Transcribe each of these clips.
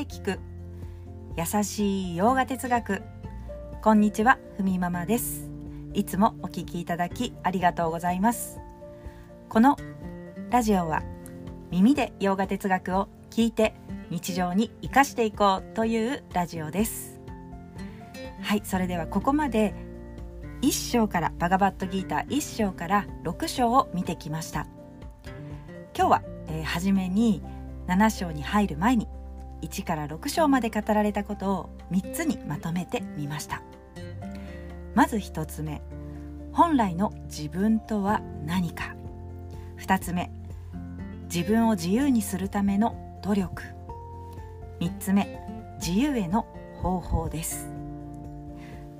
で聞く。優しい洋画哲学。こんにちはふみママです。いつもお聞きいただきありがとうございます。このラジオは耳で洋画哲学を聞いて日常に生かしていこうというラジオです。はいそれではここまで1章からバガバットギーター1章から6章を見てきました。今日は、えー、初めに7章に入る前に1から6章まで語られたことを3つにまとめてみました。まず1つ目本来の自分とは何か。2つ目自分を自由にするための努力。3つ目自由への方法です。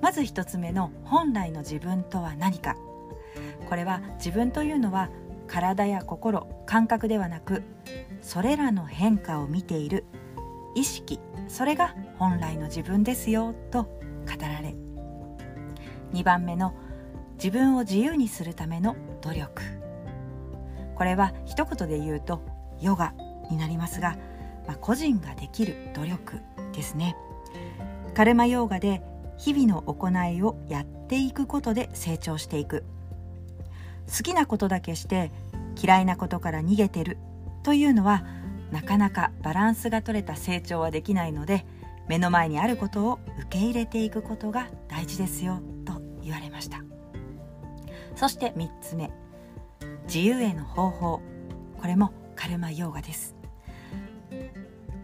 まず1つ目の本来の自分とは何か。これは自分というのは体や心感覚ではなくそれらの変化を見ている意識それが本来の自分ですよと語られ2番目の自分を自由にするための努力。これは一言で言うとヨガになりますが、まあ、個人ができる努力ですね。カルマヨーガで日々の行いをやっていくことで成長していく。好きなことだけして嫌いなことから逃げてるというのはなかなかバランスが取れた成長はできないので目の前にあることを受け入れていくことが大事ですよと言われました。そして3つ目。自由への方法。これもカルマヨーガです。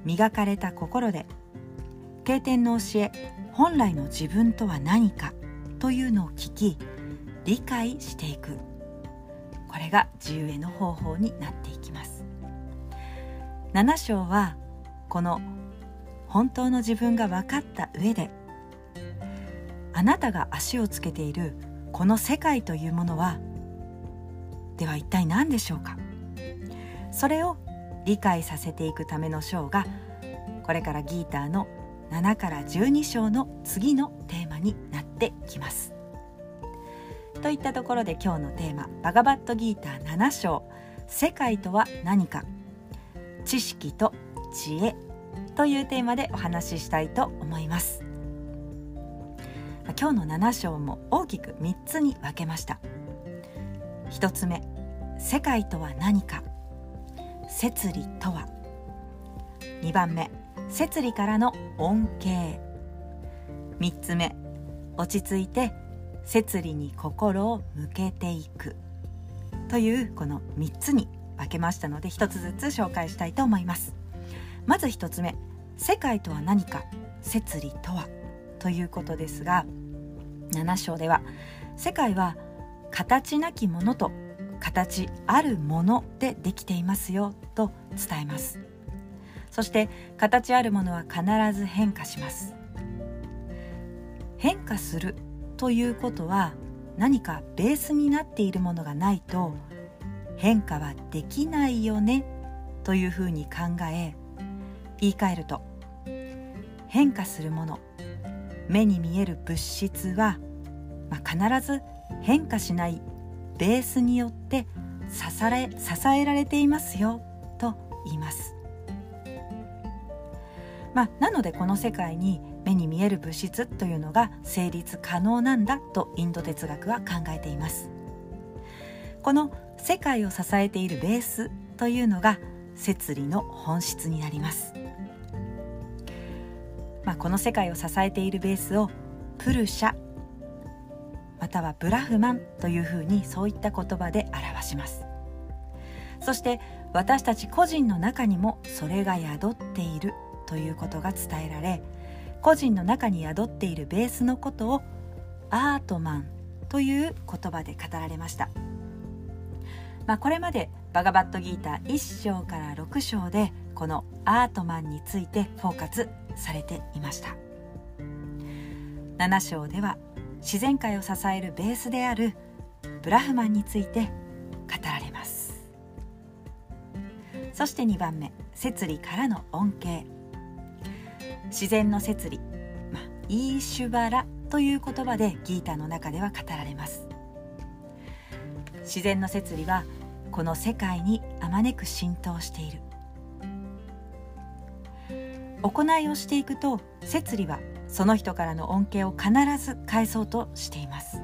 磨かれた心で経典の教え本来の自分とは何かというのを聞き理解していく。これが自由への方法になっていきます。7章はこの本当の自分が分かった上であなたが足をつけているこの世界というものはでは一体何でしょうか？それを理解させていくための章がこれからギーターの7から12章の次のテーマになってきます。といったところで今日のテーマ「バガバットギーター7章。世界とは何か」知識と知恵というテーマでお話ししたいと思います。今日の7章も大きく3つに分けました。1つ目世界とは何か。摂理とは。2番目摂理からの恩恵。3つ目落ち着いて摂理に心を向けていく。というこの3つに分けましたので一つずつ紹介したいと思います。まず一つ目世界とは何か摂理とは？ということですが7章では世界は形なきものと形あるものでできていますよと伝えます。そして形あるものは必ず変化します。変化するということは何かベースになっているものがないと変化はできないよねというふうに考え言い換えると変化するもの目に見える物質は、まあ、必ず変化しないベースによって支え支えられていますよと言います。まあ、なのでこの世界に目に見える物質というのが成立可能なんだとインド哲学は考えています。この世界を支えているベースというのが摂理の本質になります、まあ、この世界を支えているベースをプルシャまたはブラフマンというふうにそういった言葉で表します。そして私たち個人の中にもそれが宿っているということが伝えられ個人の中に宿っているベースのことをアートマンという言葉で語られました。まあ、これまでバガバットギーター1章から6章でこのアートマンについてフォーカスされていました。7章では自然界を支えるベースであるブラフマンについて語られます。そして2番目摂理からの恩恵。自然の摂理、まあ、イーシュバラという言葉でギータの中では語られます。自然の摂理はこの世界にあまねく浸透している。行いをしていくと摂理はその人からの恩恵を必ず返そうとしています。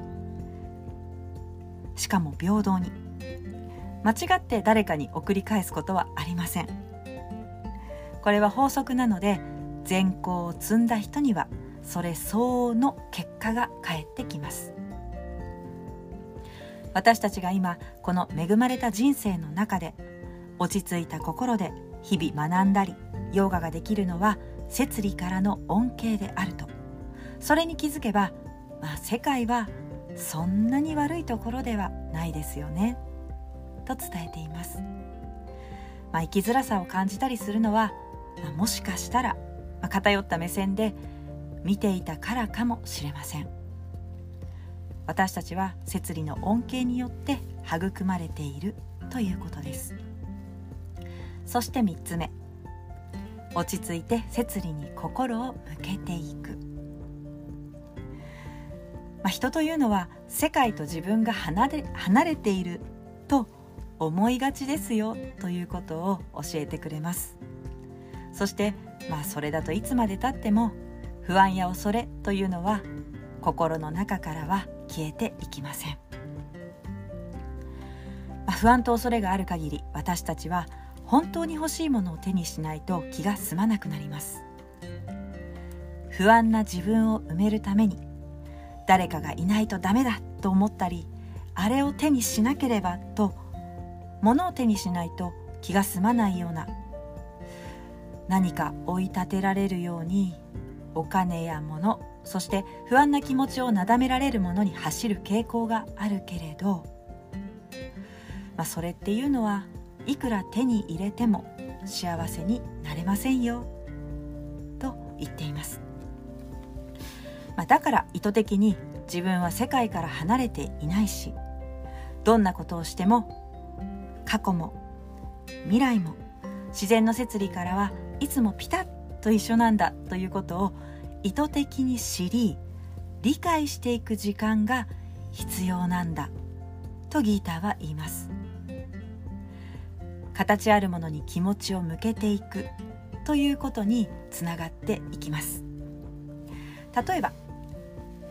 しかも平等に。間違って誰かに送り返すことはありません。これは法則なので善行を積んだ人にはそれ相応の結果が返ってきます。私たちが今この恵まれた人生の中で落ち着いた心で日々学んだりヨガができるのは摂理からの恩恵であると。それに気づけば、まあ、世界はそんなに悪いところではないですよね。と伝えています、まあ、生きづらさを感じたりするのは、まあ、もしかしたら、まあ、偏った目線で見ていたからかもしれません。私たちは摂理の恩恵によって育まれているということです。そして3つ目。落ち着いて摂理に心を向けていく、まあ、人というのは世界と自分が離れ離れていると思いがちですよということを教えてくれます。そしてまあそれだといつまでたっても不安や恐れというのは心の中からは消えていきません、まあ、不安と恐れがある限り私たちは本当に欲しいものを手にしないと気が済まなくなります。不安な自分を埋めるために誰かがいないとダメだと思ったりあれを手にしなければと物を手にしないと気が済まないような何か追い立てられるようにお金や物そして不安な気持ちをなだめられるものに走る傾向があるけれど、まあ、それっていうのはいくら手に入れても幸せになれませんよと言っています、まあ、だから意図的に自分は世界から離れていないしどんなことをしても過去も未来も自然の摂理からはいつもピタッと一緒なんだということを意図的に知り理解していく時間が必要なんだ。とギーターは言います。形あるものに気持ちを向けていく。ということにつながっていきます。例えば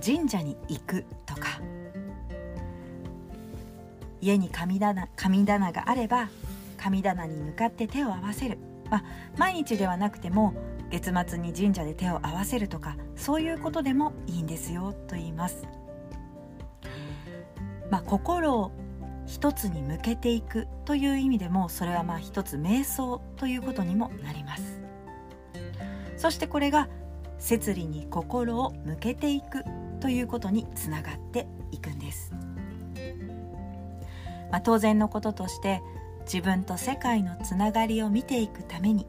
神社に行くとか。家に神棚神棚があれば神棚に向かって手を合わせる、まあ、毎日ではなくても月末に神社で手を合わせるとかそういうことでもいいんですよと言います。まあ、心を一つに向けていくという意味でもそれはまあ一つ瞑想ということにもなりますそしてこれが摂理に心を向けていくということにつながっていくんです、まあ、当然のこととして自分と世界のつながりを見ていくために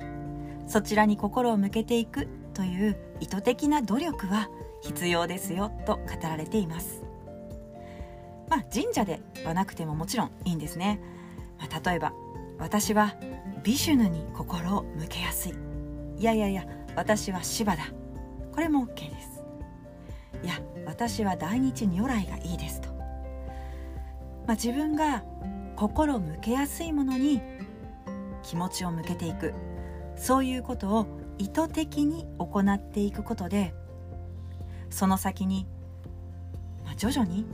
そちらに心を向けていくという意図的な努力は必要ですよと語られています。まあ、神社ではなくてももちろんいいんですね、まあ、例えば私はビシュヌに心を向けやすい。いやいやいや私は芝だ。これも OK です。いや私は大日如来がいいですと、まあ、自分が心向けやすいものに気持ちを向けていく。そういうことを意図的に行っていくことでその先に、まあ、徐々に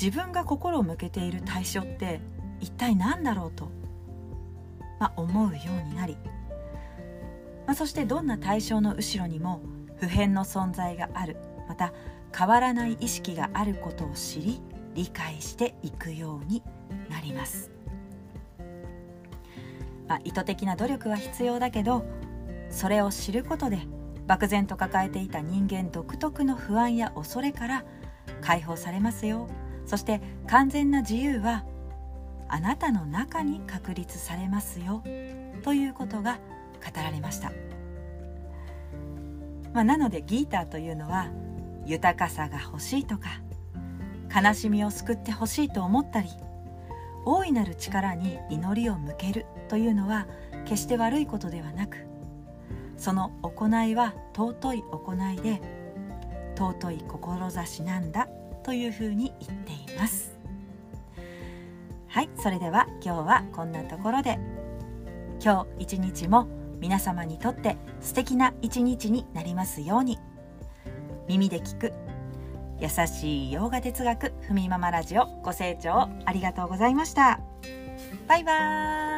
自分が心を向けている対象って一体何だろうと、まあ、思うようになり、まあ、そしてどんな対象の後ろにも普遍の存在がある。また変わらない意識があることを知り理解していくようになります、まあ、意図的な努力は必要だけどそれを知ることで漠然と抱えていた人間独特の不安や恐れから解放されますよ。そして完全な自由はあなたの中に確立されますよ。ということが語られました、まあ、なのでギーターというのは豊かさが欲しいとか悲しみを救ってほしいと思ったり大いなる力に祈りを向けるというのは決して悪いことではなくその行いは尊い行いで尊い志なんだというふうに言っています。はいそれでは今日はこんなところで。今日一日も皆様にとって素敵な一日になりますように。耳で聞く優しい洋画哲学ふみママラジオご清聴ありがとうございました。バイバーイ。